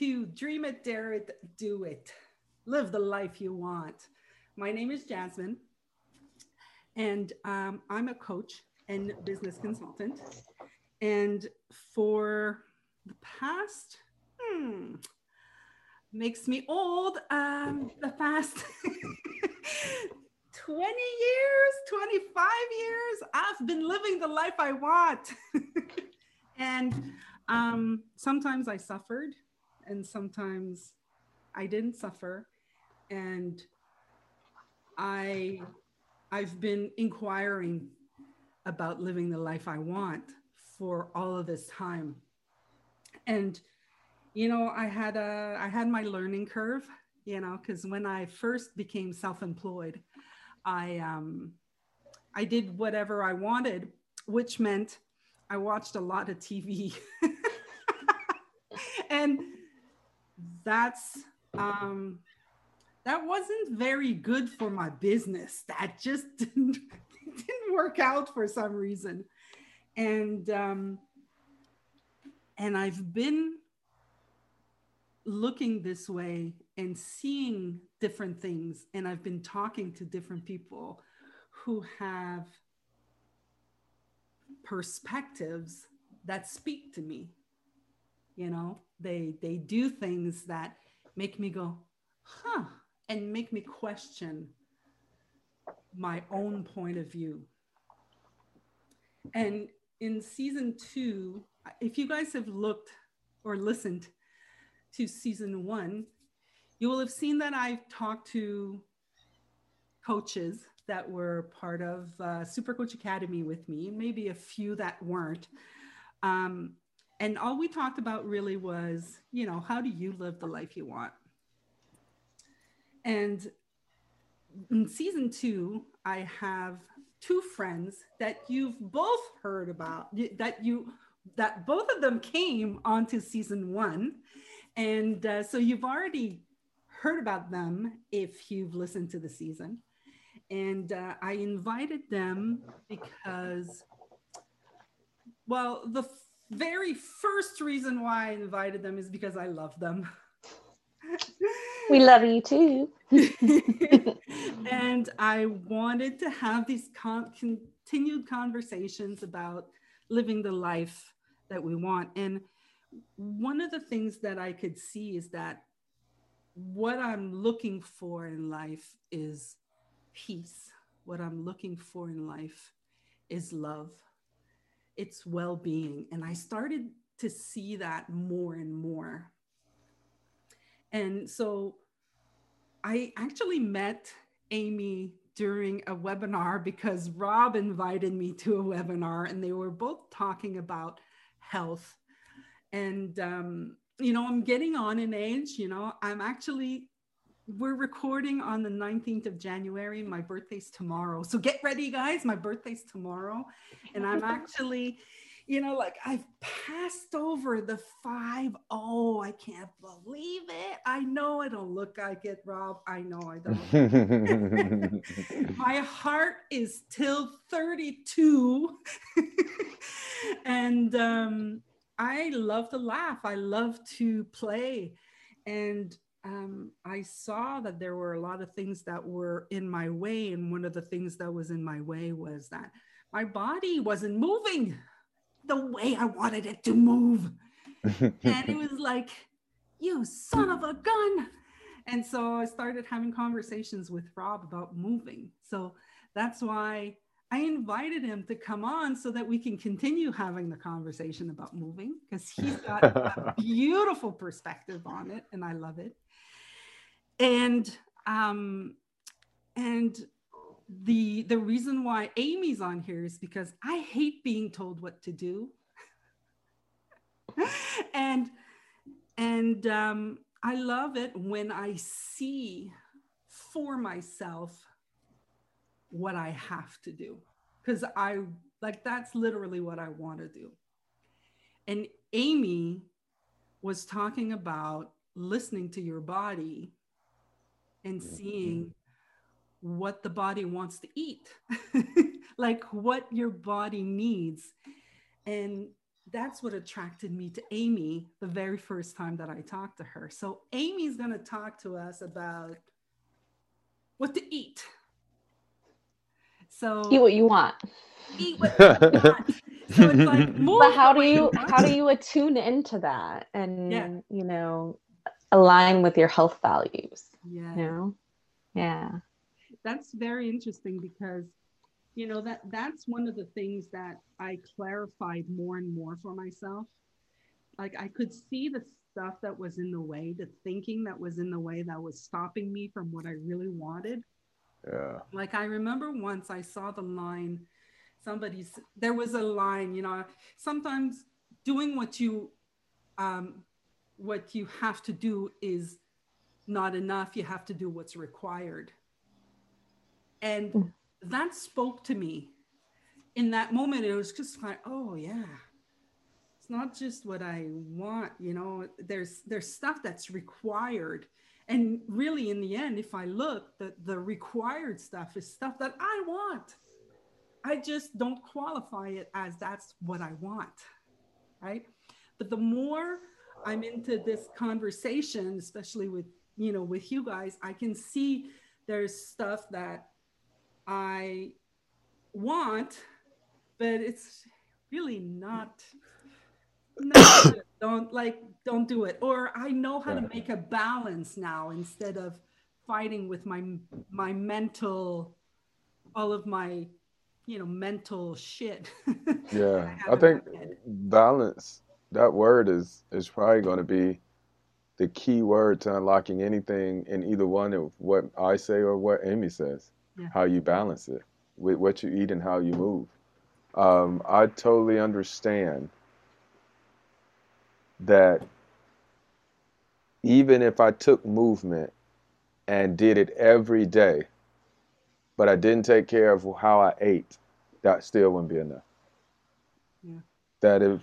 To Dream It, Dare It, Do It. Live the life you want. My name is Jasmine, and um, I'm a coach and business consultant. And for the past, hmm, makes me old, um, the past 20 years, 25 years, I've been living the life I want. and um, sometimes I suffered, and sometimes I didn't suffer. And I, I've been inquiring about living the life I want for all of this time. And, you know, I had a, I had my learning curve, you know, because when I first became self-employed, I, um, I did whatever I wanted, which meant I watched a lot of TV. and that's um, that wasn't very good for my business. That just didn't, didn't work out for some reason. And um, and I've been looking this way and seeing different things. And I've been talking to different people who have perspectives that speak to me you know they they do things that make me go huh and make me question my own point of view. And in season two if you guys have looked or listened to season one you will have seen that i've talked to coaches that were part of uh, super coach academy with me maybe a few that weren't. Um, and all we talked about really was you know how do you live the life you want? And in season two i have two friends that you've both heard about that you that both of them came onto season one. And uh, so you've already heard about them if you've listened to the season. And uh, i invited them because well the very first reason why I invited them is because I love them. we love you too. and I wanted to have these con- continued conversations about living the life that we want. And one of the things that I could see is that what I'm looking for in life is peace. What I'm looking for in life is love its well being. And I started to see that more and more. And so I actually met Amy during a webinar because Rob invited me to a webinar and they were both talking about health. And, um, you know, I'm getting on in age, you know, I'm actually we're recording on the 19th of January. My birthday's tomorrow. So get ready, guys. My birthday's tomorrow. And I'm actually, you know, like I've passed over the five. Oh, I can't believe it. I know I don't look like it, Rob. I know I don't. My heart is till 32. and um, I love to laugh. I love to play. And um, I saw that there were a lot of things that were in my way. And one of the things that was in my way was that my body wasn't moving the way I wanted it to move. and it was like, you son of a gun. And so I started having conversations with Rob about moving. So that's why I invited him to come on so that we can continue having the conversation about moving because he's got a beautiful perspective on it and I love it and um, and the the reason why Amy's on here is because I hate being told what to do, and and um, I love it when I see for myself what I have to do because I like that's literally what I want to do. And Amy was talking about listening to your body and seeing what the body wants to eat, like what your body needs. And that's what attracted me to Amy the very first time that I talked to her. So Amy's going to talk to us about what to eat. So eat what you want. Eat what you want. So it's like, but how do you how do you attune into that and yeah. you know align with your health values? Yeah. You know? Yeah. That's very interesting because you know that that's one of the things that i clarified more and more for myself like i could see the stuff that was in the way the thinking that was in the way that was stopping me from what i really wanted yeah like i remember once i saw the line somebody's there was a line you know sometimes doing what you um what you have to do is not enough. You have to do what's required. And mm. that spoke to me in that moment. It was just like oh yeah. It's not just what i want you know. There's there's stuff that's required. And really in the end if i look the the required stuff is stuff that i want. I just don't qualify it as that's what i want right? But the more i'm into this conversation especially with you know with you guys i can see there's stuff that I want, but it's really not. don't like don't do it. Or i know how to make a balance now instead of fighting with my my mental all of my you know mental shit. Yeah i, I think balance that word is is probably going to be the key word to unlocking anything in either one of what i say or what amy says yeah. how you balance it with what you eat and how you move. Um, I totally understand that even if I took movement and did it every day, but I didn't take care of how I ate, that still wouldn't be enough. Yeah. That if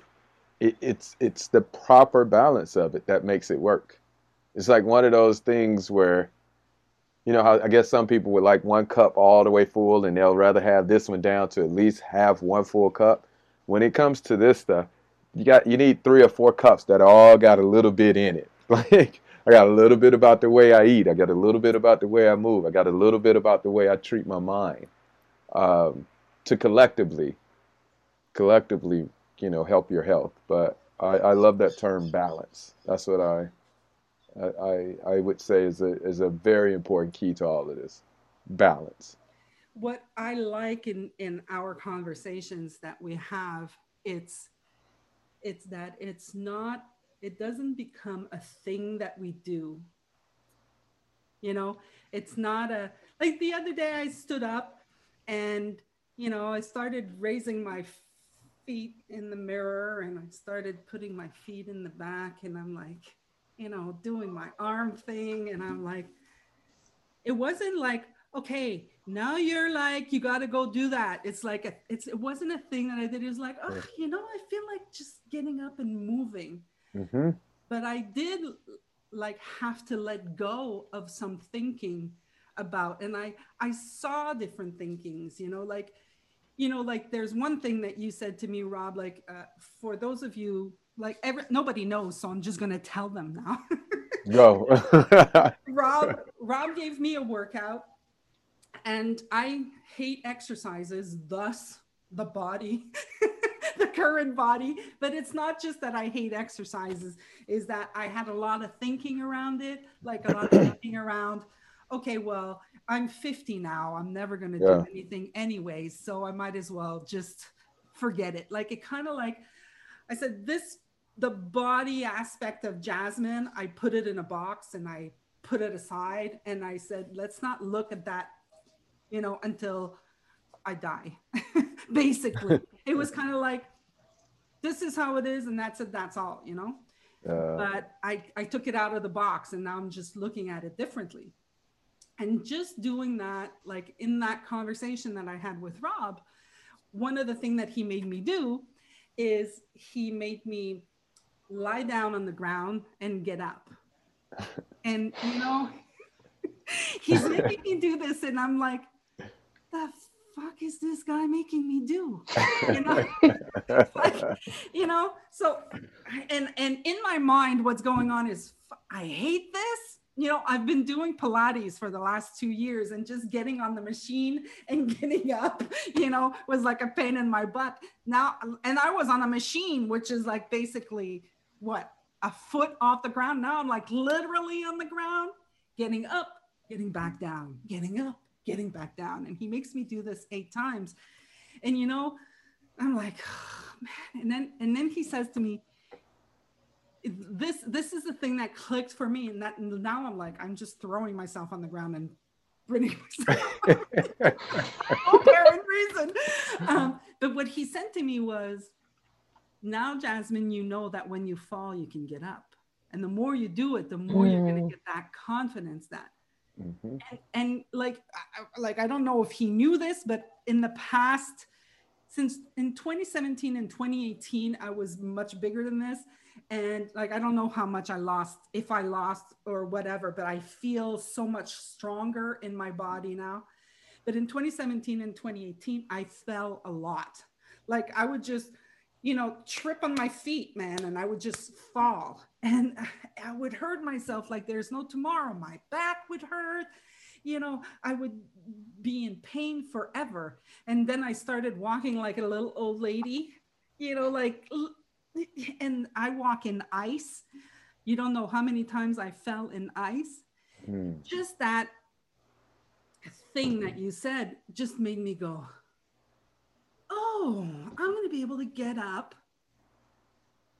it, it's it's the proper balance of it that makes it work. It's like one of those things where you know I guess some people would like one cup all the way full and they'll rather have this one down to at least have one full cup. When it comes to this stuff, you got you need three or four cups that all got a little bit in it. Like I got a little bit about the way I eat. I got a little bit about the way I move. I got a little bit about the way I treat my mind. Um, to collectively, collectively, you know, help your health. But I, I love that term balance. That's what I I, I would say is a, is a very important key to all of this balance. What I like in, in our conversations that we have, it's it's that it's not it doesn't become a thing that we do. You know, it's not a like the other day I stood up and you know I started raising my feet in the mirror and I started putting my feet in the back and I'm like you know, doing my arm thing. And I'm like, it wasn't like, okay, now you're like, you got to go do that. It's like, a, it's, it wasn't a thing that I did. It was like, oh, you know, I feel like just getting up and moving. Mm-hmm. But I did like have to let go of some thinking about, and I, I saw different thinkings, you know, like, you know, like there's one thing that you said to me, Rob, like uh, for those of you like every, nobody knows, so I'm just gonna tell them now. Go. Rob Rob gave me a workout, and I hate exercises, thus the body, the current body. But it's not just that I hate exercises; is that I had a lot of thinking around it, like a lot of thinking around. Okay, well, I'm 50 now. I'm never gonna yeah. do anything anyways, so I might as well just forget it. Like it kind of like I said, this the body aspect of Jasmine, I put it in a box and I put it aside and I said, let's not look at that, you know, until I die. Basically, it was kind of like, this is how it is, and that's it, that's all, you know. Uh, but I, I took it out of the box and now I'm just looking at it differently. And just doing that, like in that conversation that I had with Rob, one of the things that he made me do is he made me lie down on the ground and get up. And you know, he's making me do this, and I'm like, the fuck is this guy making me do? You know, like, you know. So, and and in my mind, what's going on is I hate this. You know, I've been doing Pilates for the last two years, and just getting on the machine and getting up, you know, was like a pain in my butt. Now, and I was on a machine, which is like basically what a foot off the ground. Now I'm like literally on the ground, getting up, getting back down, getting up, getting back down. And he makes me do this eight times. And you know, I'm like, oh, man. And then and then he says to me, this this is the thing that clicked for me. And that now I'm like, I'm just throwing myself on the ground and myself no apparent reason. Um, but what he said to me was, now, Jasmine, you know that when you fall, you can get up. And the more you do it, the more mm. you're going to get that confidence that. Mm-hmm. And, and, like, like I don't know if he knew this, but in the past, since in 2017 and 2018, I was much bigger than this. And like, I don't know how much I lost, if I lost or whatever, but I feel so much stronger in my body now. But in 2017 and 2018, I fell a lot. Like, I would just, you know, trip on my feet, man, and I would just fall. And I would hurt myself like there's no tomorrow. My back would hurt. You know, I would be in pain forever. And then I started walking like a little old lady, you know, like, and I walk in ice. You don't know how many times I fell in ice. Mm. Just that thing that you said just made me go, oh, I'm going to be able to get up.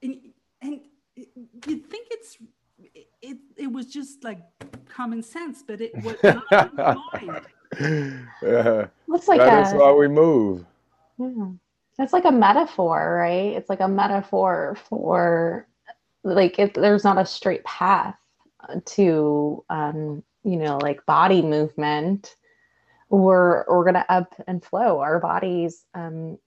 And, and you'd think it's, it, it was just like common sense, but it was not yeah. That's like that a, is how we move. Yeah. It's like a metaphor, right? It's like a metaphor for like if there's not a straight path to um, you know, like body movement, we're we're gonna ebb and flow. Our bodies um,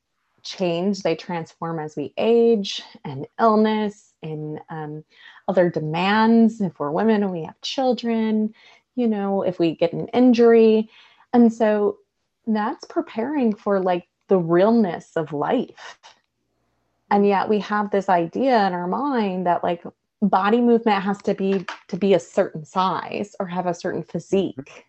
change, they transform as we age and illness and um, other demands. If we're women and we have children, you know, if we get an injury. And so that's preparing for like the realness of life. And yet we have this idea in our mind that like body movement has to be to be a certain size or have a certain physique.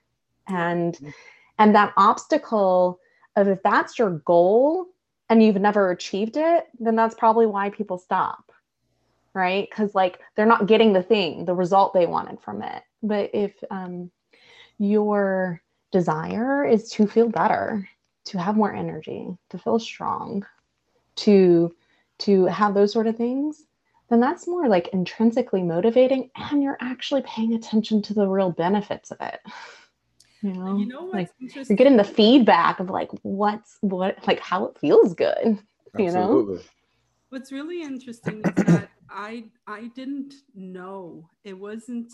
Mm-hmm. And mm-hmm. and that obstacle of if that's your goal and you've never achieved it, then that's probably why people stop. Right. Because like they're not getting the thing, the result they wanted from it. But if um, your desire is to feel better, to have more energy, to feel strong, to to have those sort of things, then that's more like intrinsically motivating and you're actually paying attention to the real benefits of it. You know, you know like you're getting the feedback of like what's what like how it feels good. You know. What's really interesting is that I I didn't know it wasn't.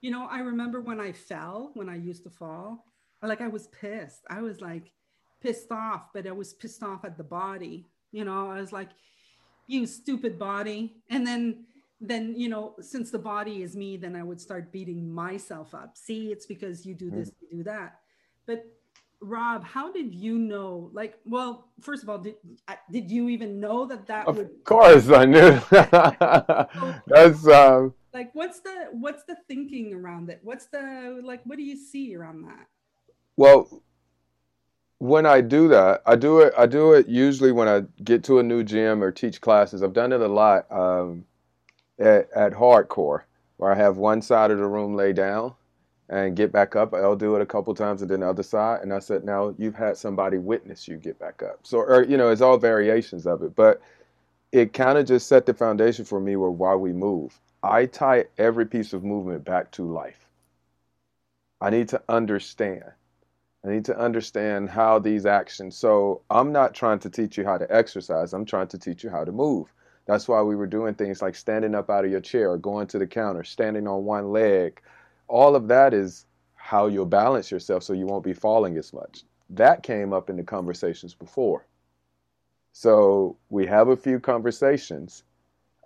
You know, I remember when I fell, when I used to fall, like I was pissed. I was like pissed off, but I was pissed off at the body. You know, I was like, you stupid body. And then then you know since the body is me then i would start beating myself up see it's because you do this mm. you do that but rob how did you know like well first of all did did you even know that that of would course i knew that's um like what's the what's the thinking around it what's the like what do you see around that well when I do that, I do it. I do it usually when I get to a new gym or teach classes. I've done it a lot. Um, at, at hardcore where I have one side of the room lay down and get back up. I'll do it a couple times and then the other side. And I said, now you've had somebody witness you get back up. So, or, you know, it's all variations of it, but it kind of just set the foundation for me where why we move. I tie every piece of movement back to life. I need to understand. I need to understand how these actions. So I'm not trying to teach you how to exercise. I'm trying to teach you how to move. That's why we were doing things like standing up out of your chair or going to the counter, standing on one leg. All of that is how you'll balance yourself so you won't be falling as much. That came up in the conversations before. So we have a few conversations.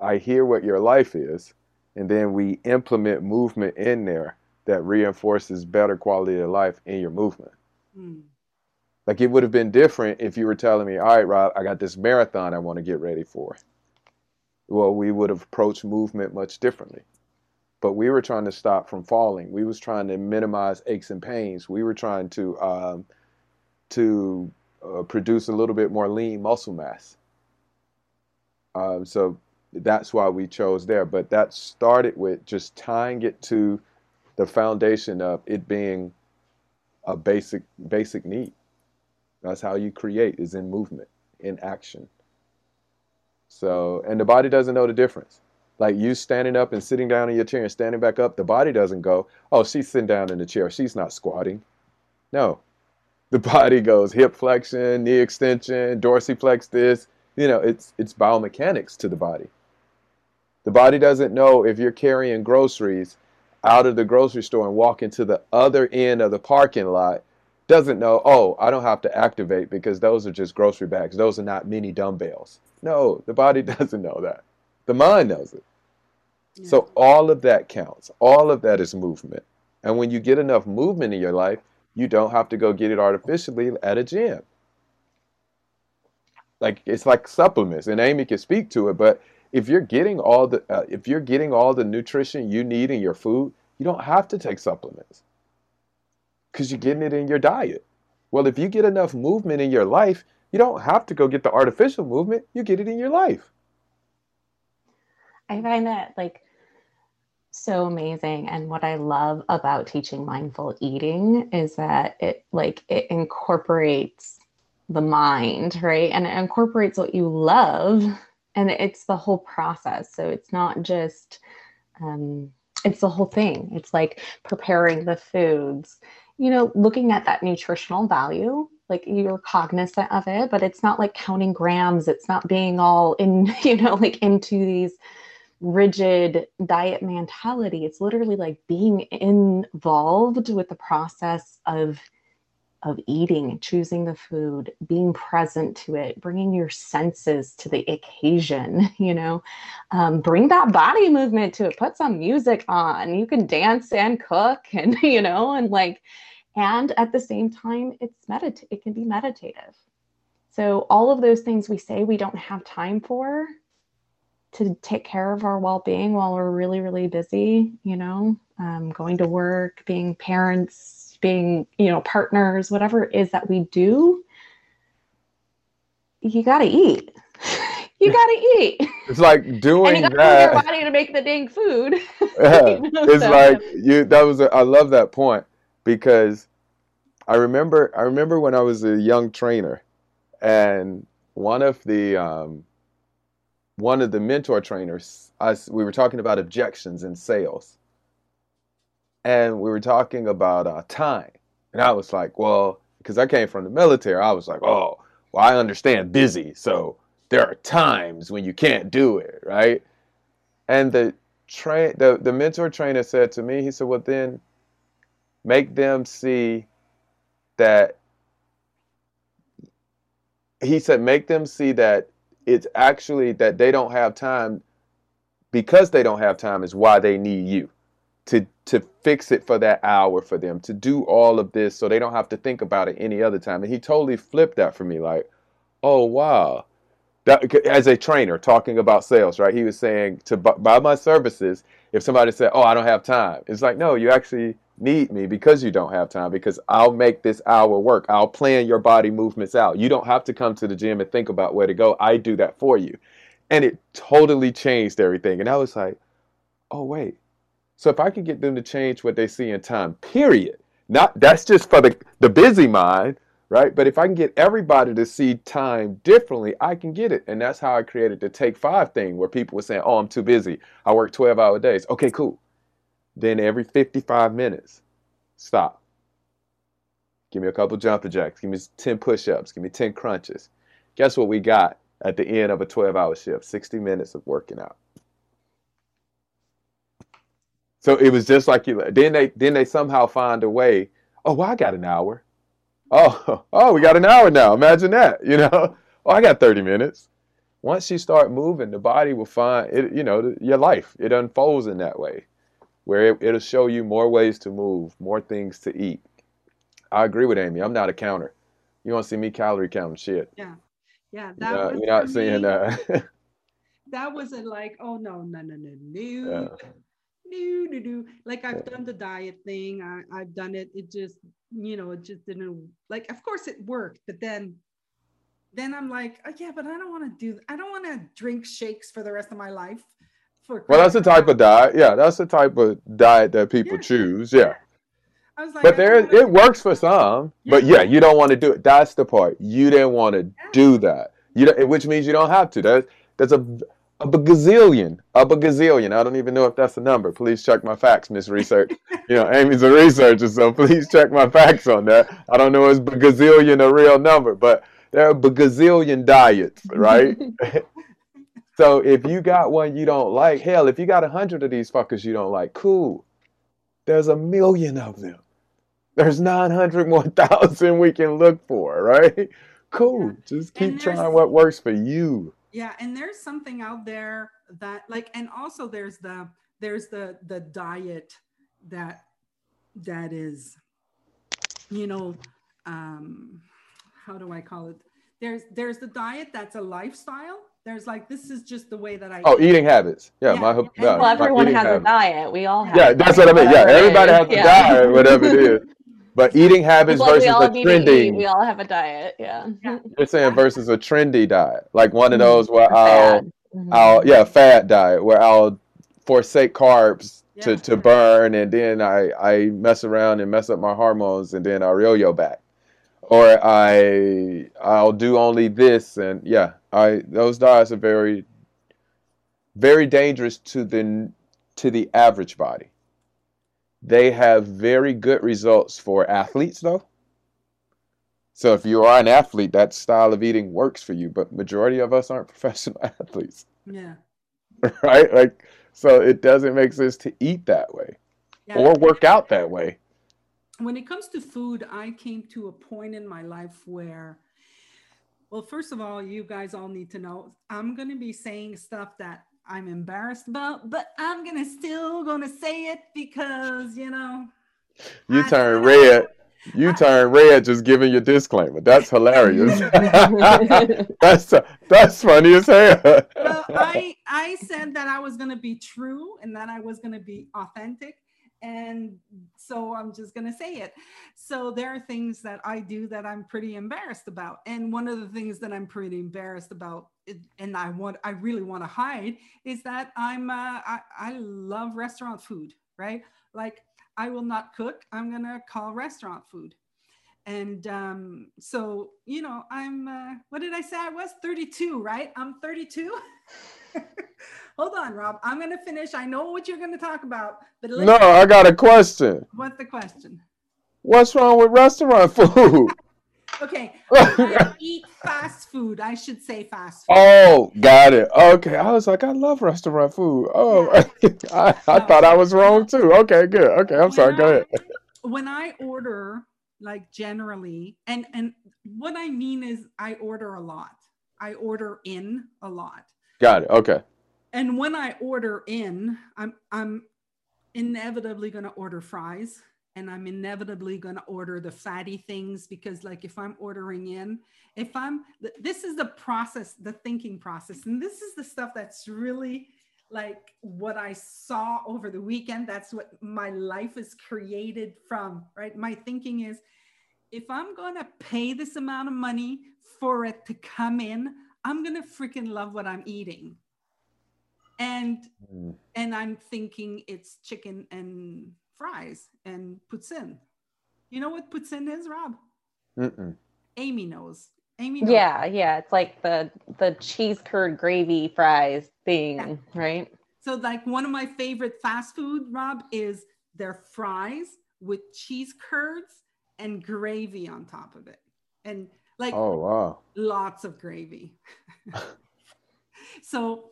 I hear what your life is, and then we implement movement in there that reinforces better quality of life in your movement. Mm. Like it would have been different if you were telling me, all right, Rob, I got this marathon I want to get ready for. Well, we would have approached movement much differently. But we were trying to stop from falling. We was trying to minimize aches and pains. We were trying to um, to uh, produce a little bit more lean muscle mass. Um, so that's why we chose there. But that started with just tying it to the foundation of it being a basic basic need. That's how you create is in movement, in action. So, and the body doesn't know the difference. Like you standing up and sitting down in your chair and standing back up, the body doesn't go, oh, she's sitting down in the chair. She's not squatting. No. The body goes hip flexion, knee extension, dorsiflex this. You know, it's it's biomechanics to the body. The body doesn't know if you're carrying groceries out of the grocery store and walking to the other end of the parking lot doesn't know, oh, I don't have to activate because those are just grocery bags. Those are not mini dumbbells. No, the body doesn't know that. The mind knows it. Yeah. So all of that counts. All of that is movement. And when you get enough movement in your life, you don't have to go get it artificially at a gym. Like it's like supplements, and Amy can speak to it. But if you're getting all the uh, if you're getting all the nutrition you need in your food, you don't have to take supplements because you're getting it in your diet. Well, if you get enough movement in your life, you don't have to go get the artificial movement, you get it in your life. I find that like so amazing and what I love about teaching mindful eating is that it like it incorporates the mind, right? And it incorporates what you love and it's the whole process. So it's not just um it's the whole thing. It's like preparing the foods, you know, looking at that nutritional value, like you're cognizant of it, but it's not like counting grams. It's not being all in, you know, like into these rigid diet mentality. It's literally like being involved with the process of of eating, choosing the food, being present to it, bringing your senses to the occasion, you know, um, bring that body movement to it, put some music on. You can dance and cook and, you know, and like, and at the same time, it's medit it can be meditative. So all of those things we say we don't have time for to take care of our well-being while we're really, really busy, you know, um, going to work, being parents, being, you know, partners, whatever it is that we do, you got to eat. you got to eat. It's like doing and you that. your body to make the dang food. Yeah. you know, it's so. like you. That was. A, I love that point because I remember. I remember when I was a young trainer, and one of the um, one of the mentor trainers, us, we were talking about objections in sales, and we were talking about uh, time. And I was like, well, because I came from the military, I was like, oh, well, I understand busy. So there are times when you can't do it, right? And the train, the, the mentor trainer said to me, he said, well, then make them see that. He said, make them see that it's actually that they don't have time because they don't have time is why they need you to to fix it for that hour for them to do all of this so they don't have to think about it any other time. And he totally flipped that for me like oh wow. That as a trainer talking about sales right? He was saying to buy my services. If somebody said oh i don't have time. It's like no you actually need me because you don't have time because i'll make this hour work i'll plan your body movements out you don't have to come to the gym and think about where to go i do that for you and it totally changed everything and i was like oh wait so if I can get them to change what they see in time, period. Not that's just for the the busy mind, right? But if I can get everybody to see time differently, I can get it. And that's how I created the take five thing where people were saying, Oh, I'm too busy. I work 12 hour days. Okay, cool. Then every 55 minutes, stop. Give me a couple jumper jacks. Give me 10 push ups. Give me 10 crunches. Guess what we got at the end of a 12 hour shift? 60 minutes of working out. So it was just like you. Then they then they somehow find a way. Oh, well, I got an hour. Oh, oh, we got an hour now. Imagine that. You know. Oh, I got thirty minutes. Once you start moving, the body will find it. You know, your life it unfolds in that way, where it, it'll show you more ways to move, more things to eat. I agree with Amy. I'm not a counter. You don't see me calorie counting shit. Yeah. Yeah. That you know, you're not seeing that. that wasn't like, oh no, no, no, no, no. Yeah. No, no, no. Like I've done the diet thing. I, I've done it. It just, you know, it just didn't like of course it worked, but then then I'm like, oh, yeah, but I don't want to do I don't want to drink shakes for the rest of my life. For well, that's the type of diet. Yeah, that's the type of diet that people yeah. choose. Yeah. I was like, but there, it works for some. Yeah. But yeah, you don't want to do it. That's the part. You didn't want to yeah. do that. You know, which means you don't have to. That that's a a gazillion, a gazillion. I don't even know if that's a number. Please check my facts, Miss Research. you know, Amy's a researcher, so please check my facts on that. I don't know is gazillion a real number, but there are gazillion diets, right? so if you got one you don't like, hell, if you got a hundred of these fuckers you don't like, cool. There's a million of them. There's 900 more thousand we can look for, right? Cool. Yeah. Just keep trying what works for you. Yeah, and there's something out there that like and also there's the there's the the diet that that is you know um how do I call it? There's there's the diet that's a lifestyle. There's like this is just the way that I. Oh, eat. eating habits. Yeah, yeah. my. Yeah, well, everyone has habits. a diet. We all have. Yeah, that's what I mean. Yeah, everybody has a yeah. diet, whatever it is. But eating habits like versus a trendy. We all have a diet. Yeah. You're saying versus a trendy diet, like one of mm-hmm. those where I'll, mm-hmm. I'll, yeah, fat diet where I'll forsake carbs yeah. to, to burn, and then I I mess around and mess up my hormones, and then I'll yo-yo back or I I'll do only this and yeah I those diets are very very dangerous to the to the average body. They have very good results for athletes though. So if you are an athlete, that style of eating works for you, but majority of us aren't professional athletes. Yeah. Right? Like so it doesn't make sense to eat that way yeah. or work out that way when it comes to food, I came to a point in my life where, well, first of all, you guys all need to know I'm going to be saying stuff that I'm embarrassed about, but I'm going to still going to say it because, you know. You I turn red. You turn red just giving your disclaimer. That's hilarious. that's that's funny as hell. well, I I said that I was going to be true and that I was going to be authentic and so I'm just going to say it. So there are things that I do that I'm pretty embarrassed about. And one of the things that I'm pretty embarrassed about and I want I really want to hide is that I'm uh, I, I love restaurant food, right? Like I will not cook. I'm going to call restaurant food. And um, so, you know, I'm, uh, what did I say? I was 32, right? I'm 32. Hold on, Rob. I'm going to finish. I know what you're going to talk about, but no, I got a question. What's the question? What's wrong with restaurant food? okay, I eat fast food. I should say fast food. Oh, got it. Okay, I was like, I love restaurant food. Oh, yeah. I, I no. thought I was wrong too. Okay, good. Okay, I'm when sorry. I, Go ahead. When I order, like generally, and and what I mean is, I order a lot. I order in a lot. Got it. Okay and when I order in, I'm I'm inevitably going to order fries and I'm inevitably going to order the fatty things because like if I'm ordering in, if I'm this is the process, the thinking process and this is the stuff that's really like what I saw over the weekend. That's what my life is created from, right? My thinking is if I'm going to pay this amount of money for it to come in, I'm going to freaking love what I'm eating and mm. and i'm thinking it's chicken and fries and poutine you know what poutine is rob Mm-mm. amy knows amy knows. yeah yeah it's like the the cheese curd gravy fries thing yeah. right so like one of my favorite fast food rob is their fries with cheese curds and gravy on top of it and like oh wow lots of gravy so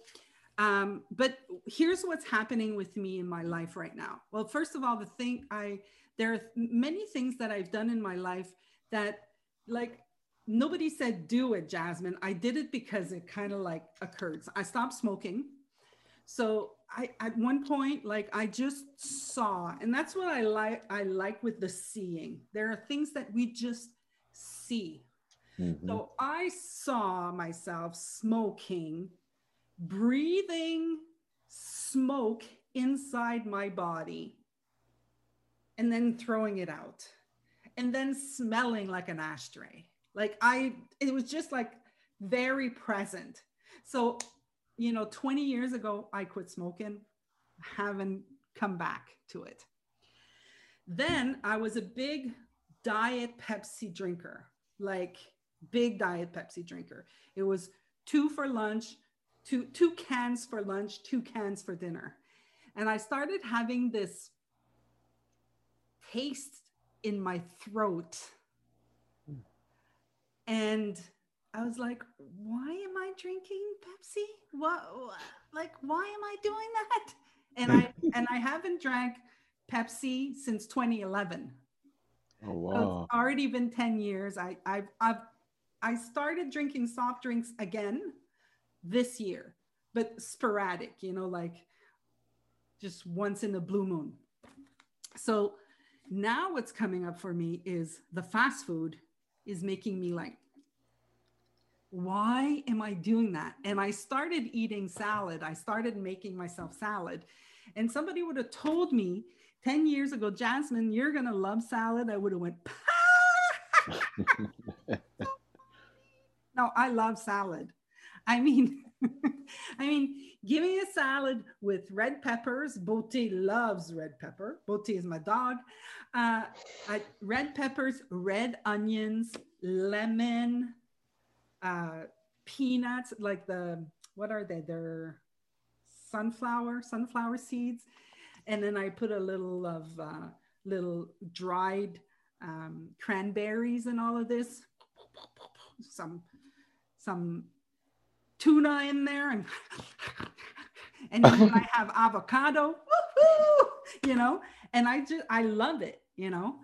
um, but here's what's happening with me in my life right now. Well, first of all, the thing I, there are many things that I've done in my life that like nobody said do it, Jasmine. I did it because it kind of like occurred. So I stopped smoking. So I, at one point, like I just saw, and that's what I like, I like with the seeing. There are things that we just see, Mm-hmm. So I saw myself smoking, breathing smoke inside my body, and then throwing it out, and then smelling like an ashtray. Like I, it was just like very present. So, you know, 20 years ago, I quit smoking, haven't come back to it. Then I was a big diet Pepsi drinker, like big diet Pepsi drinker. It was two for lunch, two, two cans for lunch, two cans for dinner. And I started having this taste in my throat. And I was like, why am I drinking Pepsi? What, what like why am I doing that? And I and I haven't drank Pepsi since 2011. Oh wow. So it's already been 10 years. I I've I've I started drinking soft drinks again this year, but sporadic, you know, like just once in a blue moon. So now what's coming up for me is the fast food is making me like, why am I doing that? And I started eating salad. I started making myself salad. And somebody would have told me 10 years ago, Jasmine, you're going to love salad. I would have went, no, I love salad. I mean, I mean, give me a salad with red peppers. Bote loves red pepper. Bote is my dog. Uh, I, red peppers, red onions, lemon, uh, peanuts, like the, what are they? They're sunflower, sunflower seeds. And then I put a little of uh, little dried um, cranberries and all of this. Some, some tuna in there and and then I have avocado, you know, and I just I love it, you know,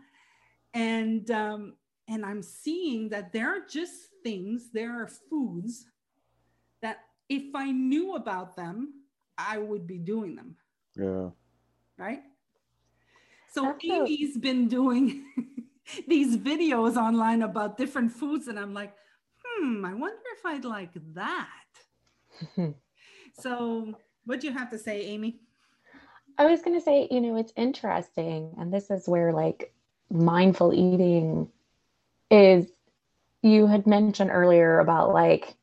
and um, and I'm seeing that there are just things, there are foods that if I knew about them, I would be doing them. Yeah. Right. So That's Amy's a- been doing these videos online about different foods, and I'm like, hmm, I wonder if I'd like that. So, what do you have to say, Amy? I was going to say, you know, it's interesting. And this is where like mindful eating is. You had mentioned earlier about like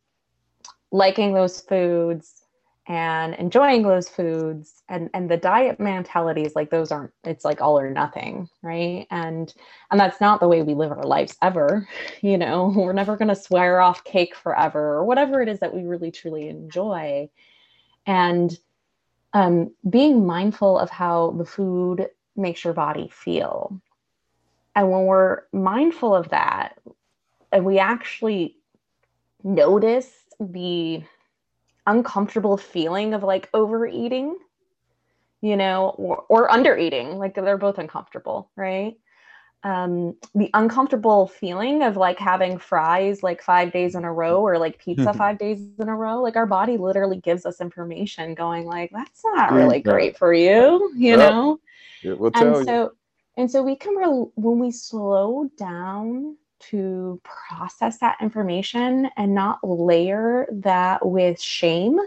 liking those foods and enjoying those foods and and the diet mentalities like those aren't it's like all or nothing right? And and that's not the way we live our lives ever you know? We're never going to swear off cake forever or whatever it is that we really truly enjoy. And um, being mindful of how the food makes your body feel. And when we're mindful of that and we actually notice the uncomfortable feeling of like overeating, you know, or, or under eating. Like they're both uncomfortable, right? Um, the uncomfortable feeling of like having fries like five days in a row or like pizza five days in a row. Like our body literally gives us information going like, that's not really great for you, you know? we'll and so, you. and so we can, re- when we slow down to process that information and not layer that with shame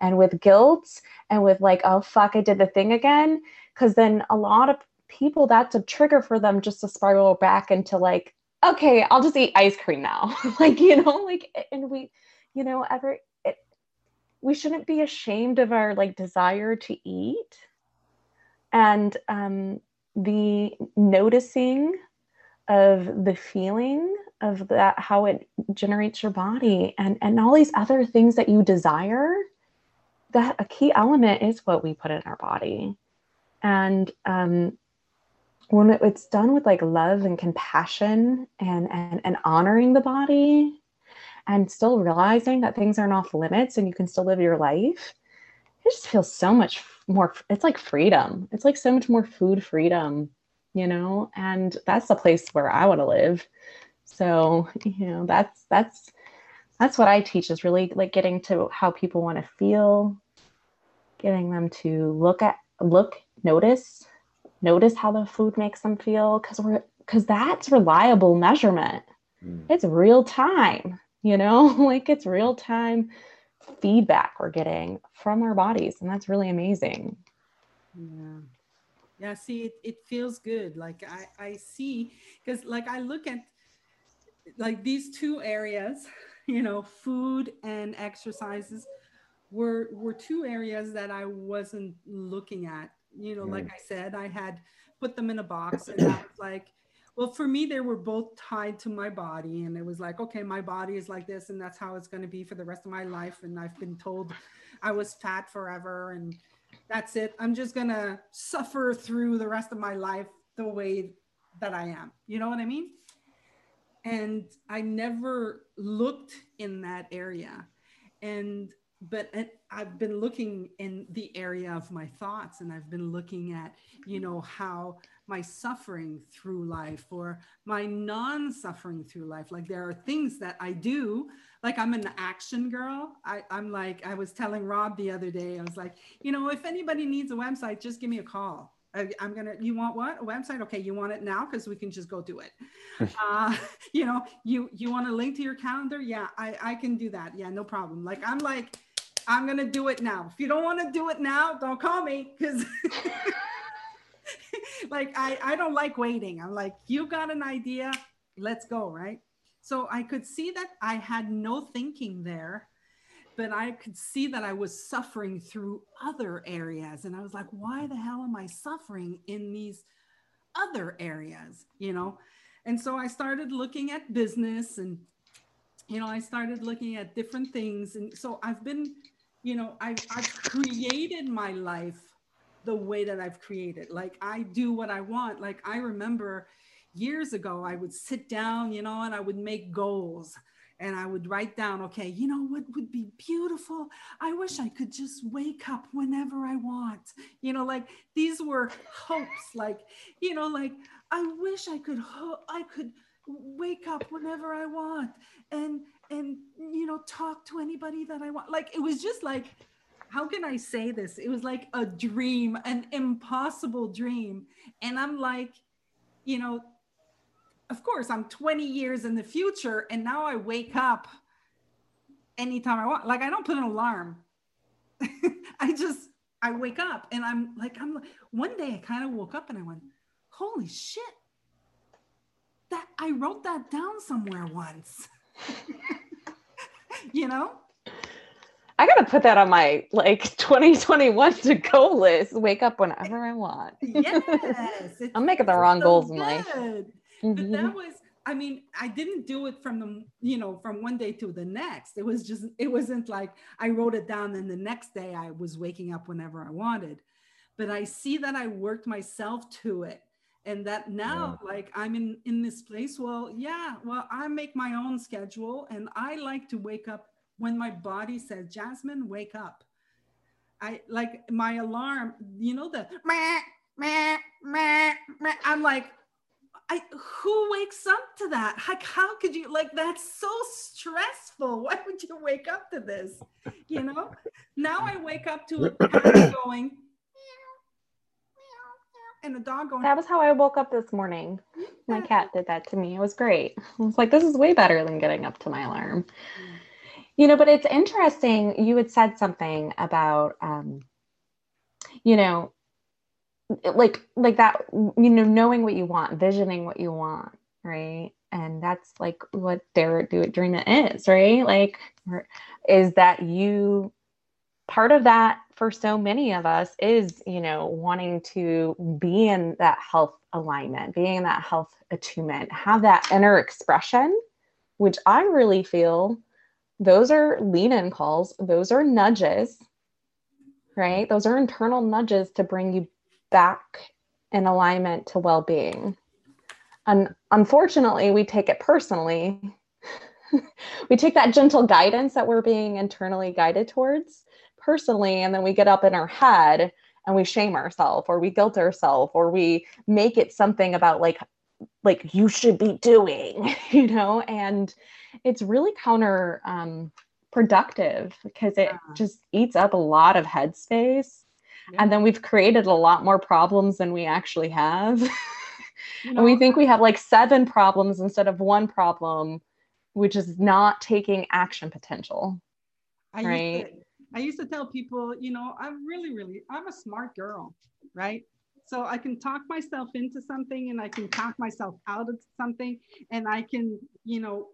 and with guilt and with like oh fuck i did the thing again. Because then a lot of people that's a trigger for them just to spiral back into like okay i'll just eat ice cream now. Like you know like and we you know ever it, we shouldn't be ashamed of our like desire to eat. And um the noticing of the feeling of that how it generates your body and and all these other things that you desire that a key element is what we put in our body. And um when it's done with like love and compassion and and, and honoring the body and still realizing that things aren't off limits and you can still live your life it just feels so much more it's like freedom. It's like so much more food freedom you know and that's the place where i want to live so you know that's that's that's what i teach is really like getting to how people want to feel getting them to look at look notice notice how the food makes them feel because we're because that's reliable measurement mm. it's real time, you know, like it's real time feedback we're getting from our bodies. And that's really amazing. Yeah. Yeah. See, it, it feels good. Like I, I see, because like I look at like these two areas, you know, food and exercises were were two areas that I wasn't looking at. You know, mm. like I said, I had put them in a box and I was like, well, for me, they were both tied to my body. And it was like, okay, my body is like this, and that's how it's going to be for the rest of my life. And I've been told I was fat forever, and that's it. I'm just to suffer through the rest of my life the way that I am. You know what I mean? And I never looked in that area. And but I've been looking in the area of my thoughts and I've been looking at, you know, how my suffering through life or my non suffering through life. Like there are things that I do, like I'm an action girl. I, I'm like, I was telling Rob the other day, I was like, you know, if anybody needs a website, just give me a call. I, am gonna. You want what? A website? Okay, you want it now because we can just go do it. uh, you know, you you want a link to your calendar? Yeah, I I can do that. Yeah, no problem. Like I'm like I'm to do it now. If you don't want to do it now, don't call me because like I, I don't like waiting. I'm like, you got an idea, let's go, right? So I could see that I had no thinking there, but I could see that I was suffering through other areas. And I was like, why the hell am I suffering in these other areas? You know? And so I started looking at business and you know, I started looking at different things. And so I've been you know, I've, I've created my life the way that I've created. Like I do what I want. Like I remember years ago, I would sit down, you know, and I would make goals and I would write down, okay, you know what would be beautiful? I wish I could just wake up whenever I want. You know, like these were hopes, like, you know, like I wish I could, ho- I could wake up whenever I want. And and you know talk to anybody that i want like it was just like how can i say this? It was like a dream an impossible dream. And i'm like you know of course i'm 20 years in the future and now i wake up anytime i want. Like i don't put an alarm. I just i wake up and i'm like i'm one day i kind of woke up and i went holy shit. That i wrote that down somewhere once. You know? I gotta put that on my like 2021 to go list. Wake up whenever I want. yes, I'm making the wrong so goals good. in life. Mm-hmm. But that was, I mean, I didn't do it from the, you know, from one day to the next. It was just, it wasn't like I wrote it down and the next day I was waking up whenever I wanted. But I see that I worked myself to it and that now yeah. like i'm in in this place well yeah well i make my own schedule and i like to wake up when my body says jasmine wake up i like my alarm you know the meh, meh, meh, meh. i'm like I, who wakes up to that? Like, how could you like that's so stressful? Why would you wake up to this? You know, now I wake up to it going, and the dog going. That was how I woke up this morning. My cat did that to me. It was great. I was like, this is way better than getting up to my alarm. You know, but it's interesting. You had said something about, um, you know, like like that. You know, knowing what you want, visioning what you want, right? And that's like what Dare Do It Dream is, right? Like, is that you part of that for so many of us is you know wanting to be in that health alignment being in that health attunement have that inner expression which i really feel those are lean in calls. Those are nudges right? Those are internal nudges to bring you back in alignment to well-being. And unfortunately we take it personally. We take that gentle guidance that we're being internally guided towards personally and then we get up in our head and we shame ourselves or we guilt ourselves or we make it something about like like you should be doing you know? And it's really counter um productive because it yeah. just eats up a lot of headspace yeah. and then we've created a lot more problems than we actually have You know, and we think we have like seven problems instead of one problem, which is not taking action potential. I right. Used to, I used to tell people, you know, I'm really, really, I'm a smart girl, right? So I can talk myself into something and I can talk myself out of something and I can, you know,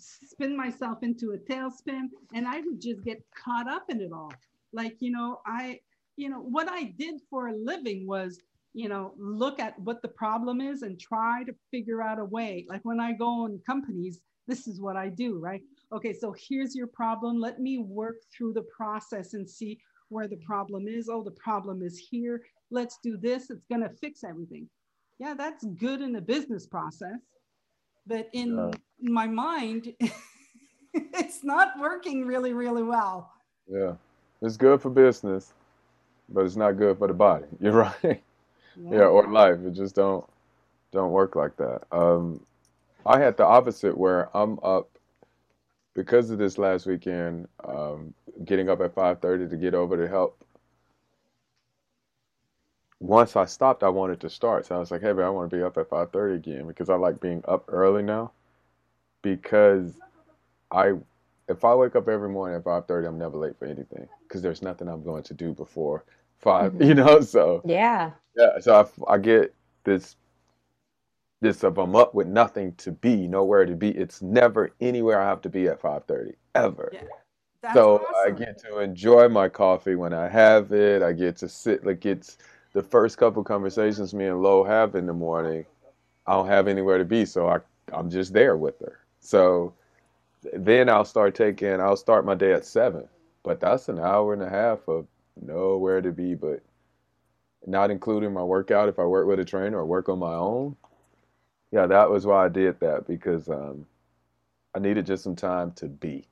spin myself into a tailspin and I would just get caught up in it all. Like, you know, I, you know, what I did for a living was, you know, look at what the problem is and try to figure out a way. Like when I go in companies, this is what I do, right? Okay, so here's your problem. Let me work through the process and see where the problem is. Oh, the problem is here. Let's do this. It's going to fix everything. Yeah, that's good in the business process. But in yeah. my mind, it's not working really, really well. Yeah, it's good for business, but it's not good for the body. You're right. Yeah, yeah or life. It just don't don't work like that. Um, I had the opposite where I'm up because of this last weekend, um, getting up at 5:30 to get over to help. Once I stopped, I wanted to start. So I was like, "Hey, man, I want to be up at 5:30 again because I like being up early now." Because I, if I wake up every morning at 5:30, I'm never late for anything because there's nothing I'm going to do before 5 mm-hmm. You know, so yeah, yeah. So I, I get this this of I'm up with nothing to be, nowhere to be. It's never anywhere I have to be at 5:30 ever. Yeah, so awesome. I get to enjoy my coffee when I have it. I get to sit like it's the first couple conversations me and Lo have in the morning. I don't have anywhere to be, so I I'm just there with her. So then I'll start taking I'll start my day at seven, but that's an hour and a half of nowhere to be, but not including my workout if I work with a trainer or work on my own yeah, that was why I did that because um, I needed just some time to be,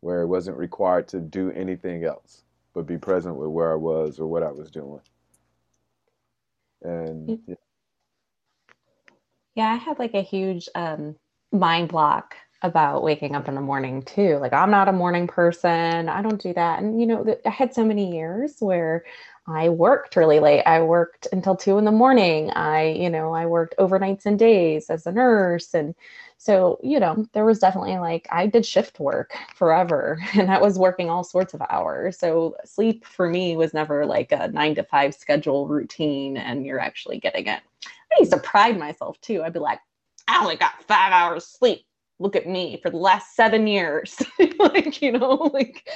where it wasn't required to do anything else, but be present with where I was or what I was doing. And yeah, yeah I had like a huge um, mind block about waking up in the morning too. Like I'm not a morning person. I don't do that. And you know, I had so many years where I worked really late. I worked until two in the morning. I, you know, I worked overnights and days as a nurse. And so, you know, there was definitely like I did shift work forever and that was working all sorts of hours. So sleep for me was never like a nine to five schedule routine and you're actually getting it. I used to pride myself too. I'd be like, I only got five hours sleep look at me for the last seven years. Like you know like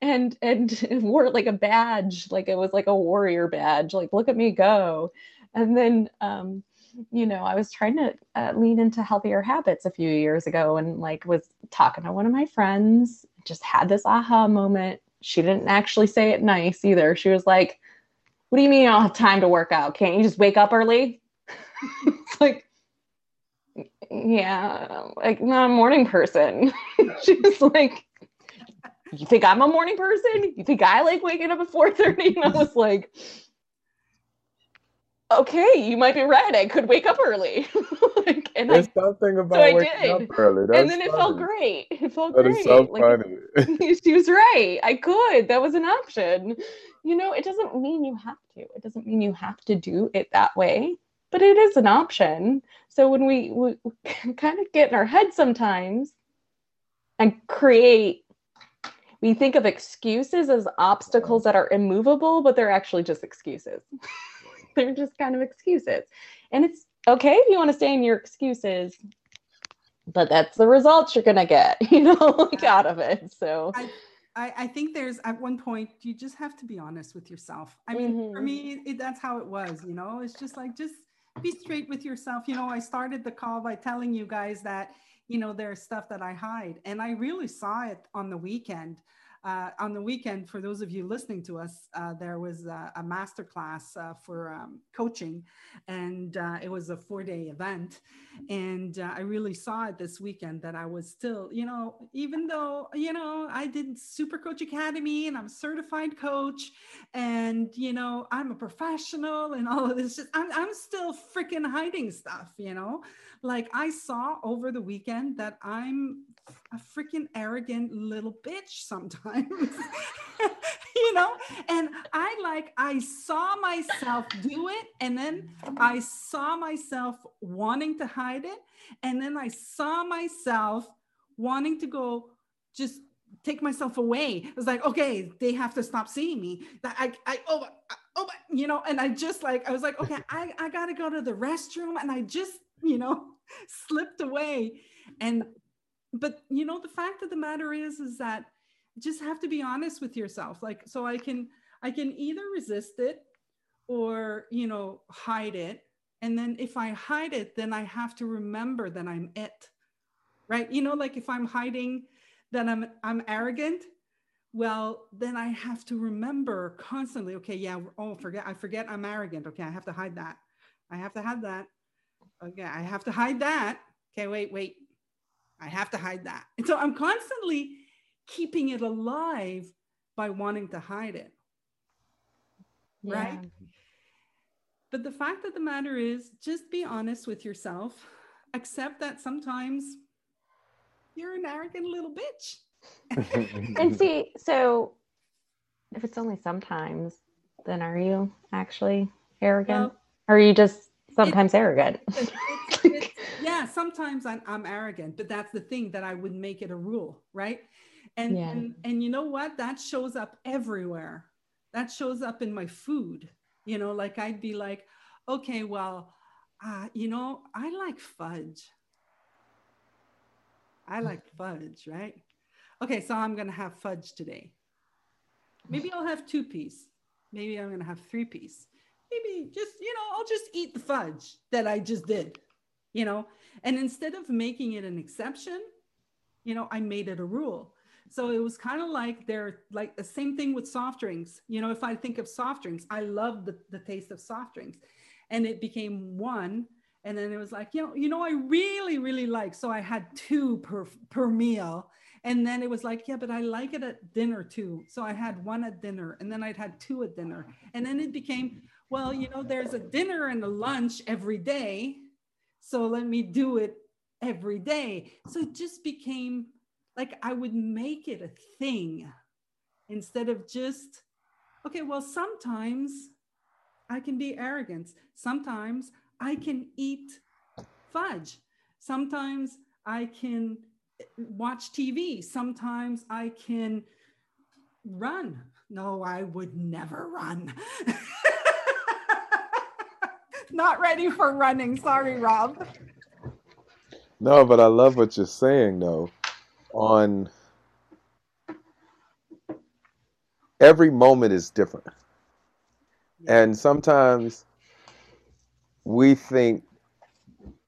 and and wore like a badge like it was like a warrior badge like look at me go. And then um you know i was trying to uh, lean into healthier habits a few years ago and like was talking to one of my friends just had this aha moment. She didn't actually say it nice either. She was like what do you mean you don't have time to work out? Can't you just wake up early? It's like yeah, like not a morning person. she was like, you think I'm a morning person? You think I like waking up at 4:30? And I was like, okay, you might be right. I could wake up early. like, and There's I, something about so waking did. up early. That's and then funny. it felt great. It felt that great. Is so like, funny. she was right. I could. That was an option. You know, it doesn't mean you have to. It doesn't mean you have to do it that way but it is an option. So when we, we kind of get in our head sometimes and create, we think of excuses as obstacles that are immovable, but they're actually just excuses. they're just kind of excuses. And it's okay if you want to stay in your excuses, but that's the results you're going to get, you know, like out of it. So. I- I, I, think there's at one point you just have to be honest with yourself. I mean, mm-hmm. for me, it, that's how it was. You know, it's just like just be straight with yourself. You know, I started the call by telling you guys that, you know, there's stuff that I hide. And I really saw it on the weekend uh, on the weekend, for those of you listening to us, uh, there was a, a master class uh, for um, coaching, and uh, it was a four day event. And uh, I really saw it this weekend that I was still, you know, even though, you know, I did Super Coach Academy and I'm certified coach, and, you know, I'm a professional and all of this, I'm, I'm still freaking hiding stuff, you know? Like I saw over the weekend that I'm a freaking arrogant little bitch sometimes. you know, and I like, I saw myself do it, and then I saw myself wanting to hide it, and then I saw myself wanting to go just take myself away. It was like, okay, they have to stop seeing me. I, I, oh, oh, oh, you know, and I just like, I was like, okay, I, I gotta go to the restroom, and I just, you know, slipped away, and, but you know, the fact of the matter is, is that just have to be honest with yourself. Like, so I can, I can either resist it, or you know, hide it, and then if I hide it, then I have to remember that I'm it, right? You know, like if I'm hiding that I'm I'm arrogant, well, then I have to remember constantly, okay, yeah, oh, forget, I forget I'm arrogant. Okay, I have to hide that. I have to hide that. Okay, I have to hide that. Okay, wait, wait. I have to hide that. And so I'm constantly keeping it alive by wanting to hide it. Yeah. Right? But the fact of the matter is, just be honest with yourself. Accept that sometimes you're an arrogant little bitch. and see, so if it's only sometimes, then are you actually arrogant? Well, or are you just sometimes arrogant? It's, it's, yeah, sometimes I'm, I'm, arrogant, but that's the thing that I would make it a rule, right? And, yeah. and and you know what? That shows up everywhere. That shows up in my food. You know, like I'd be like, okay, well, uh, you know, I like fudge. I like fudge, right? Okay, so I'm gonna have fudge today. Maybe I'll have two piece. Maybe I'm gonna have three piece. Maybe just, you know, I'll just eat the fudge that I just did, you know. And instead of making it an exception, you know, I made it a rule. So it was kind of like they're like the same thing with soft drinks. You know, if I think of soft drinks, I love the, the taste of soft drinks. And it became one and then it was like you know you know i really really like so i had two per per meal and then it was like yeah but i like it at dinner too so i had one at dinner and then i'd had two at dinner and then it became well you know there's a dinner and a lunch every day so let me do it every day so it just became like i would make it a thing instead of just okay well sometimes i can be arrogant sometimes I can eat fudge. Sometimes I can watch TV. Sometimes I can run. No, I would never run. Not ready for running. Sorry, Rob. No, but I love what you're saying though. On every moment is different. And sometimes we think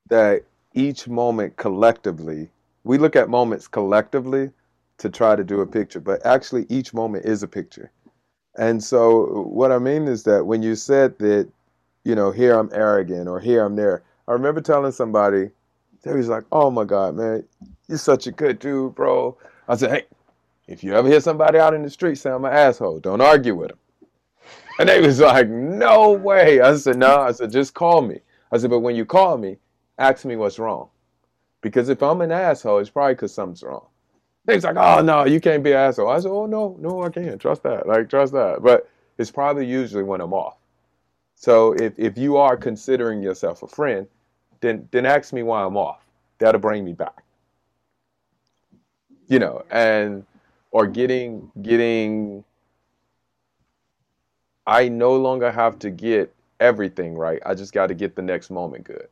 that each moment collectively, we look at moments collectively to try to do a picture, but actually each moment is a picture. And so what I mean is that when you said that, you know, here I'm arrogant or here I'm there, I remember telling somebody, they was like, oh my God, man, you're such a good dude, bro. I said, hey, if you ever hear somebody out in the street say I'm an asshole, don't argue with them. And they was like, no way. I said, no. I said, just call me. I said, but when you call me, ask me what's wrong. Because if I'm an asshole, it's probably because something's wrong. They was like, oh, no, you can't be an asshole. I said, oh, no, no, I can't. Trust that. Like, trust that. But it's probably usually when I'm off. So if, if you are considering yourself a friend, then, then ask me why I'm off. That'll bring me back. You know, and, or getting, getting, I no longer have to get everything right. I just got to get the next moment good.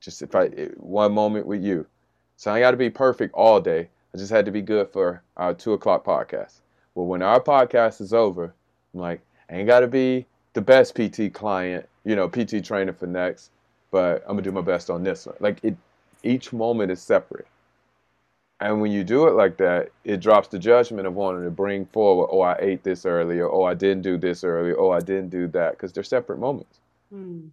Just if I one moment with you, so I got to be perfect all day. I just had to be good for our two o'clock podcast. Well, when our podcast is over, I'm like, ain't got to be the best PT client, you know, PT trainer for next, but I'm gonna do my best on this one. Like it, each moment is separate. And when you do it like that, it drops the judgment of wanting to bring forward, oh, I ate this earlier, oh, I didn't do this earlier, oh, I didn't do that, because they're separate moments. Mm.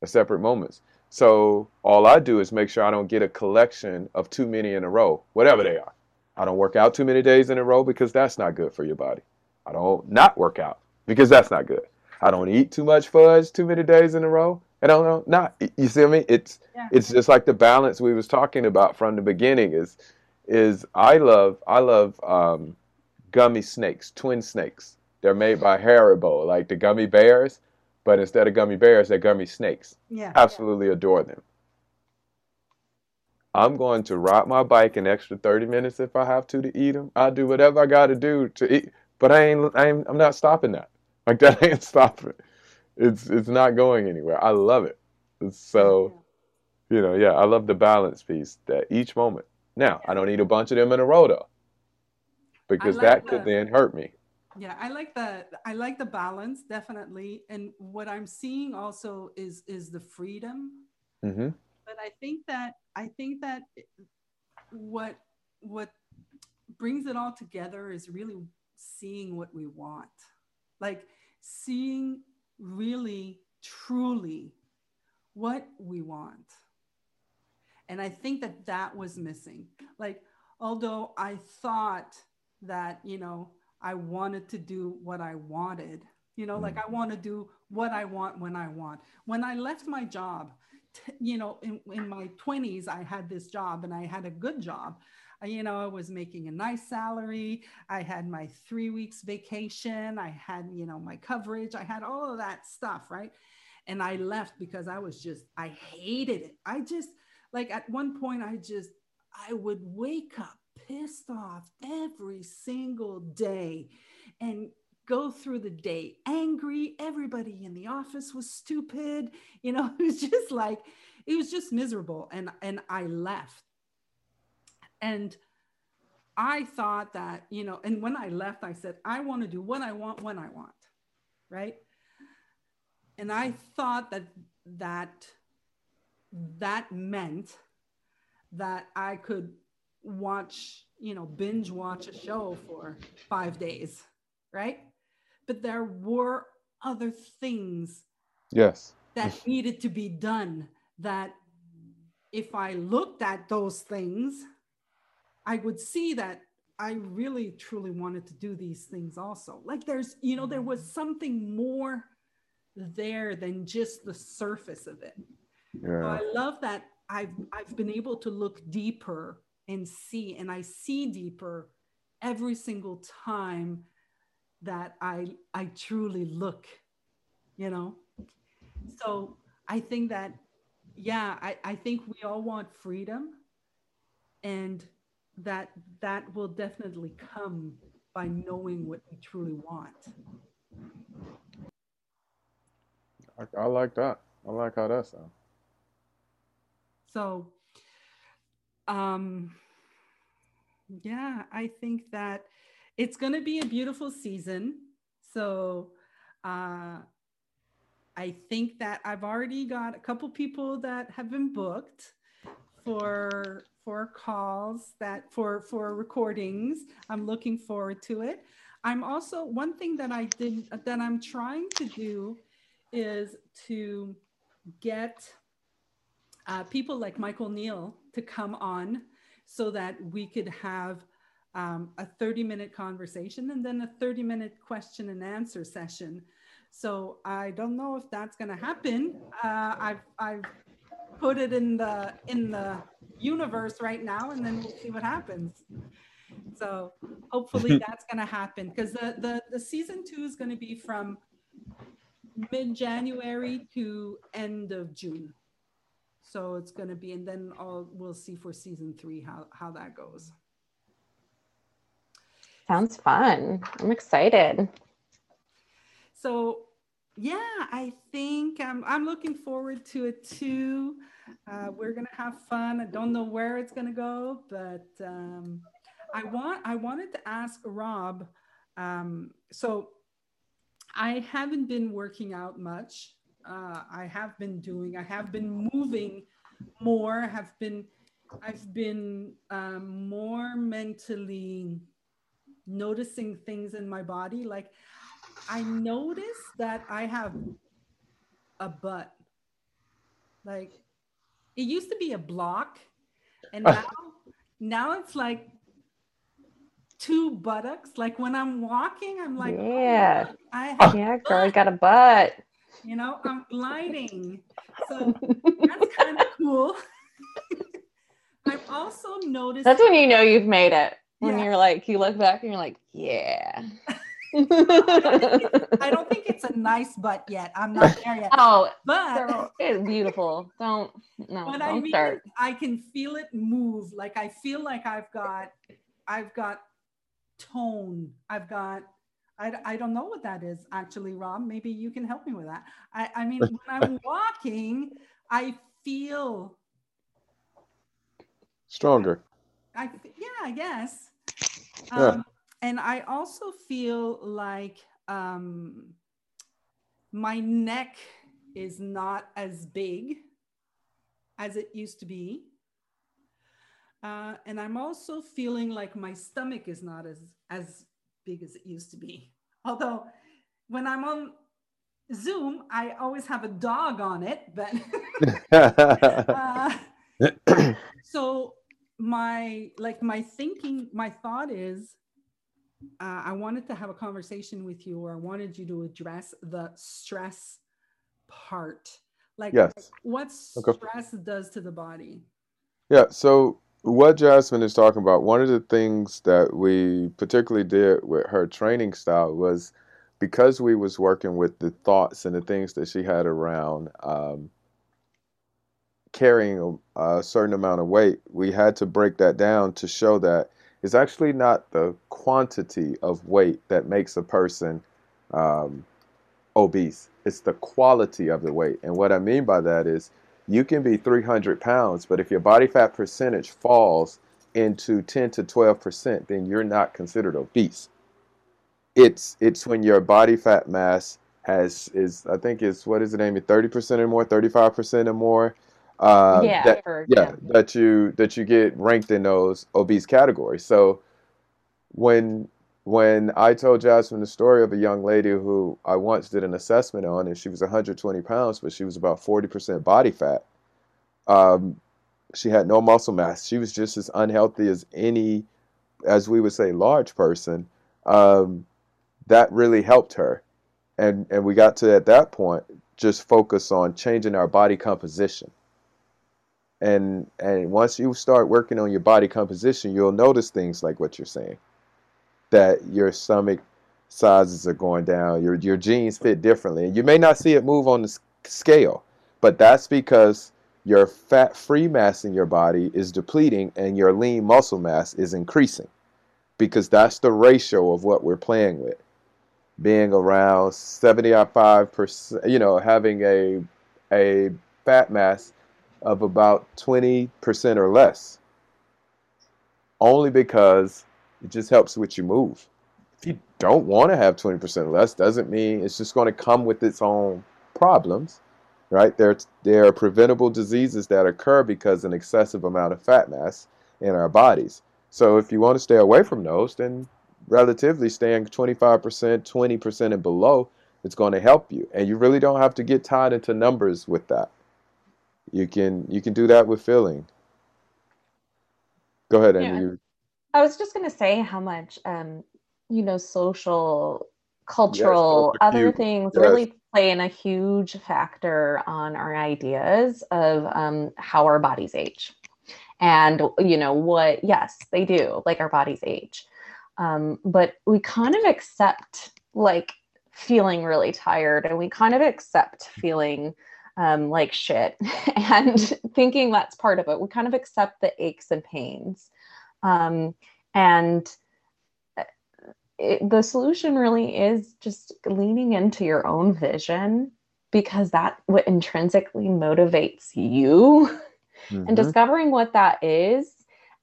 They're separate moments. So all I do is make sure I don't get a collection of too many in a row, whatever they are. I don't work out too many days in a row because that's not good for your body. I don't not work out because that's not good. I don't eat too much fudge too many days in a row. I don't know. Not you see what I mean? It's yeah. it's just like the balance we was talking about from the beginning is is I love I love um, gummy snakes, twin snakes. They're made by Haribo, like the gummy bears, but instead of gummy bears, they're gummy snakes. Yeah. Absolutely yeah. adore them. I'm going to ride my bike an extra 30 minutes if I have to to eat them. I'll do whatever I got to do to eat, but I ain't, I ain't I'm not stopping that. Like that ain't stopping. It's it's not going anywhere. I love it. It's so, you know, yeah, I love the balance piece that each moment. Now, I don't need a bunch of them in a row though, because like that could the, then hurt me. Yeah, I like the I like the balance definitely, and what I'm seeing also is is the freedom. Mm-hmm. But I think that I think that what what brings it all together is really seeing what we want, like seeing really truly what we want and I think that that was missing. Like, although I thought that, you know, I wanted to do what I wanted, you know, like mm. I want to do what I want when I want. When I left my job, t- you know, in, in my 20s, I had this job and I had a good job. You know, I was making a nice salary. I had my three weeks vacation. I had, you know, my coverage. I had all of that stuff, right? And I left because I was just, I hated it. I just, like at one point i just i would wake up pissed off every single day and go through the day angry everybody in the office was stupid you know it was just like it was just miserable and and i left and i thought that you know and when i left i said i want to do what i want when i want right and i thought that that that meant that I could watch, you know, binge watch a show for five days, right? But there were other things yes that needed to be done that if I looked at those things, I would see that I really truly wanted to do these things also. Like there's, you know, there mm-hmm. was something more there than just the surface of it. Yeah. So I love that I've I've been able to look deeper and see, and I see deeper every single time that I I truly look, you know. So I think that yeah, I, I think we all want freedom and that that will definitely come by knowing what we truly want. I, I like that. I like how that sounds. So, um, yeah, I think that it's going to be a beautiful season. So, uh, I think that I've already got a couple people that have been booked for for calls that for for recordings. I'm looking forward to it. I'm also one thing that I did that I'm trying to do is to get uh, people like Michael Neill to come on so that we could have um, a 30 minute conversation and then a 30 minute question and answer session. So I don't know if that's going to happen. Uh, I've, I've put it in the in the universe right now, and then we'll see what happens. So hopefully that's going to happen because the, the the season two is going to be from mid January to end of June. So it's going to be, and then I'll, we'll see for season three how, how that goes. Sounds fun. I'm excited. So yeah, I think I'm, I'm looking forward to it too. Uh, we're gonna have fun. I don't know where it's gonna go, but um, I want I wanted to ask Rob. Um, so I haven't been working out much uh, I have been doing. I have been moving more. Have been, I've been um, more mentally noticing things in my body. Like I notice that I have a butt. Like it used to be a block, and now now it's like two buttocks. Like when I'm walking, I'm like, oh, yeah, oh, I have yeah, girl, I got a butt You know, I'm gliding. So that's kind of cool. I've also noticed That's when you know you've made it. When yeah. you're like, you look back and you're like, yeah. I don't think it's a nice butt yet. I'm not there yet. Oh, but it's beautiful. Don't no. But don't I mean, start. I can feel it move. Like I feel like I've got, I've got tone. I've got. I, I don't know what that is actually, Rob. Maybe you can help me with that. I, I mean, when I'm walking, I feel stronger. I yeah, I guess. Um, yeah and I also feel like um, my neck is not as big as it used to be. Uh, and I'm also feeling like my stomach is not as, as big as it used to be. Although when I'm on Zoom, I always have a dog on it, but uh, so my like my thinking, my thought is uh, I wanted to have a conversation with you, or I wanted you to address the stress part. Like, yes. what stress okay. does to the body. Yeah. So, what Jasmine is talking about, one of the things that we particularly did with her training style was because we was working with the thoughts and the things that she had around um, carrying a, a certain amount of weight, we had to break that down to show that it's actually not the quantity of weight that makes a person um, obese. It's the quality of the weight. And what I mean by that is you can be 300 pounds, but if your body fat percentage falls into 10 to 12 percent, then you're not considered obese. It's it's when your body fat mass has is I think is what is it, Amy? 30 percent or more, 35 percent or more uh, yeah, that, heard, yeah, yeah, that you that you get ranked in those obese categories. So when when I told Jasmine the story of a young lady who I once did an assessment on, and she was 120 pounds, but she was about 40% body fat. Um, she had no muscle mass. She was just as unhealthy as any, as we would say, large person. Um, that really helped her, and and we got to at that point just focus on changing our body composition and and once you start working on your body composition you'll notice things like what you're saying that your stomach sizes are going down your your jeans fit differently. And you may not see it move on the scale but that's because your fat free mass in your body is depleting and your lean muscle mass is increasing because that's the ratio of what we're playing with. Being around 75% you know having a a fat mass of about 20% or less. Only because it just helps with your move. If you don't want to have 20% less, doesn't mean it's just going to come with its own problems, right? There, there are preventable diseases that occur because an excessive amount of fat mass in our bodies. So if you want to stay away from those, then relatively staying 25%, 20% and below, it's going to help you. And you really don't have to get tied into numbers with that. You can you can do that with filling. Go ahead, Amy. Yeah. I was just going to say how much um, you know social, cultural, yes, other things yes. really play in a huge factor on our ideas of um, how our bodies age, and you know what? Yes, they do. Like our bodies age, um, but we kind of accept like feeling really tired, and we kind of accept feeling um, like shit and thinking that's part of it. We kind of accept the aches and pains. Um, and uh, it, the solution really is just leaning into your own vision because that what intrinsically motivates you mm-hmm. and discovering what that is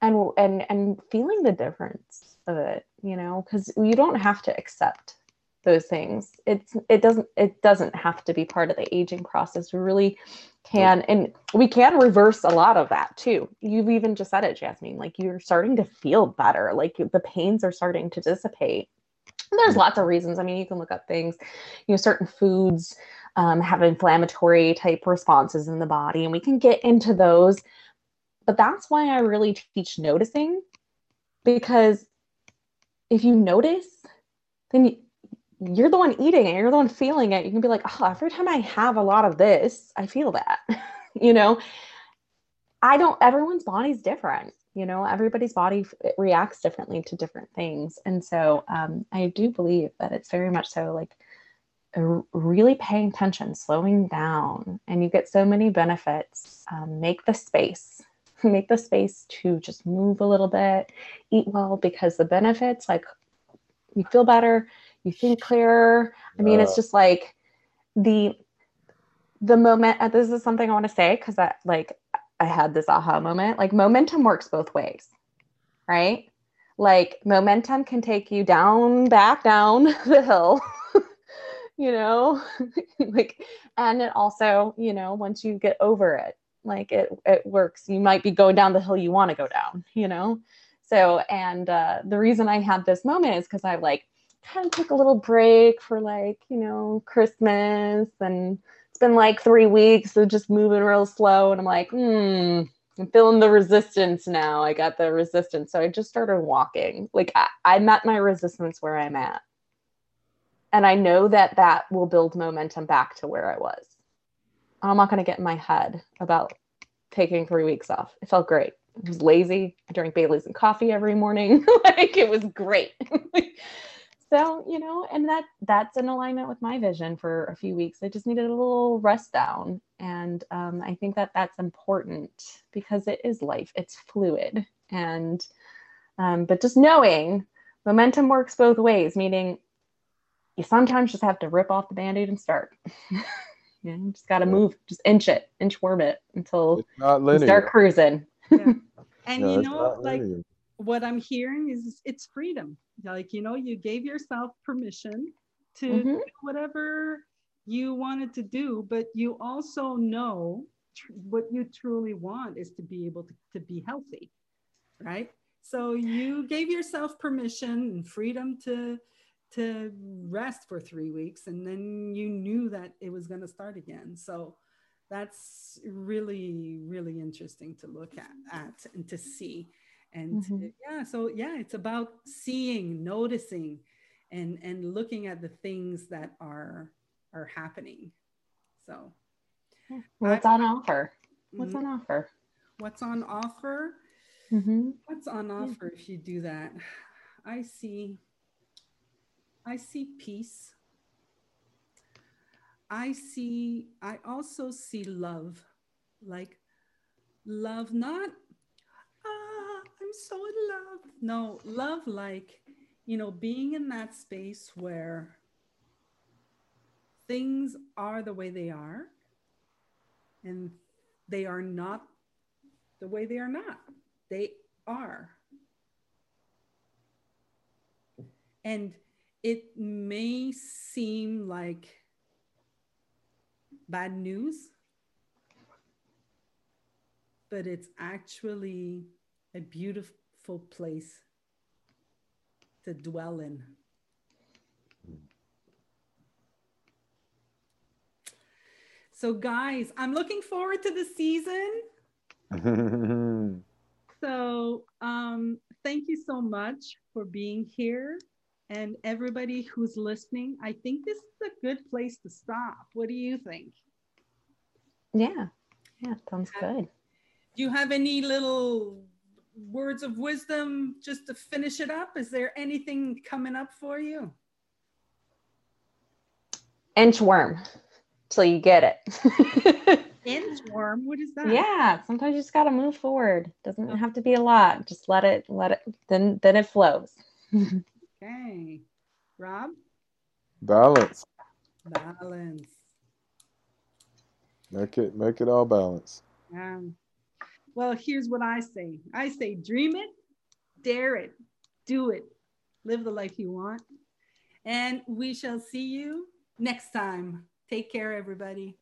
and and and feeling the difference of it you know because you don't have to accept those things. It's it doesn't it doesn't have to be part of the aging process. We really can and we can reverse a lot of that too. You've even just said it jasmine like you're starting to feel better like the pains are starting to dissipate. And there's lots of reasons. I mean you can look up things you know certain foods um, have inflammatory type responses in the body and we can get into those. But that's why i really teach noticing because if you notice then you're the one eating it, you're the one feeling it. You can be like, oh, every time I have a lot of this, I feel that. you know, I don't, everyone's body's different. You know, everybody's body reacts differently to different things. And so um, I do believe that it's very much so like really paying attention, slowing down, and you get so many benefits. Um, make the space, make the space to just move a little bit, eat well, because the benefits, like you feel better, you think clearer. I mean, uh, it's just like the the moment. Uh, this is something I want to say because that like I had this aha moment. Like momentum works both ways, right? Like momentum can take you down, back down the hill. you know like and it also you know once you get over it like it it works you might be going down the hill you want to go down you know so and uh, the reason i had this moment is because i like kind of took a little break for like, you know, Christmas and it's been like three weeks of just moving real slow. And I'm like, hmm, I'm feeling the resistance now. I got the resistance. So I just started walking. Like I, I met my resistance where I'm at. And I know that that will build momentum back to where I was. I'm not going to get in my head about taking three weeks off. It felt great. I was lazy. I drank Bailey's and coffee every morning. like it was great. so you know and that that's in alignment with my vision for a few weeks. I just needed a little rest down. And um, i think that that's important because it is life. It's fluid. And um, but just knowing momentum works both ways meaning you sometimes just have to rip off the band-aid and start. You know, just got to move just inch it inchworm it until you start cruising. Yeah. and you know like what i'm hearing is it's freedom like, you know, you gave yourself permission to mm-hmm. do whatever you wanted to do, but you also know tr- what you truly want is to be able to, to be healthy, right? So you gave yourself permission and freedom to to rest for three weeks, and then you knew that it was going to start again. So that's really really interesting to look at, at and to see and mm-hmm. yeah so yeah it's about seeing noticing and and looking at the things that are are happening. So what's I, on offer? What's mm-hmm. on offer? What's on offer? Mm-hmm. what's on offer if you do that? I see i see peace. I see i also see love like love not I'm so in love. No, love like, you know, being in that space where things are the way they are and they are not the way they are not. They are. And it may seem like bad news, but it's actually a beautiful place to dwell in. So, guys, I'm looking forward to the season. so, um, thank you so much for being here. And everybody who's listening, I think this is a good place to stop. What do you think? Yeah, yeah, sounds good. Do you have any little words of wisdom just to finish it up? Is there anything coming up for you? Inchworm till you get it. Inchworm? What is that? Yeah, sometimes you just got to move forward. Doesn't have to be a lot. Just let it, let it, then, then it flows. okay. Rob? Balance. Balance. Make it, make it all balance. Um, well, here's what I say I say, dream it, dare it, do it, live the life you want. And we shall see you next time. Take care, everybody.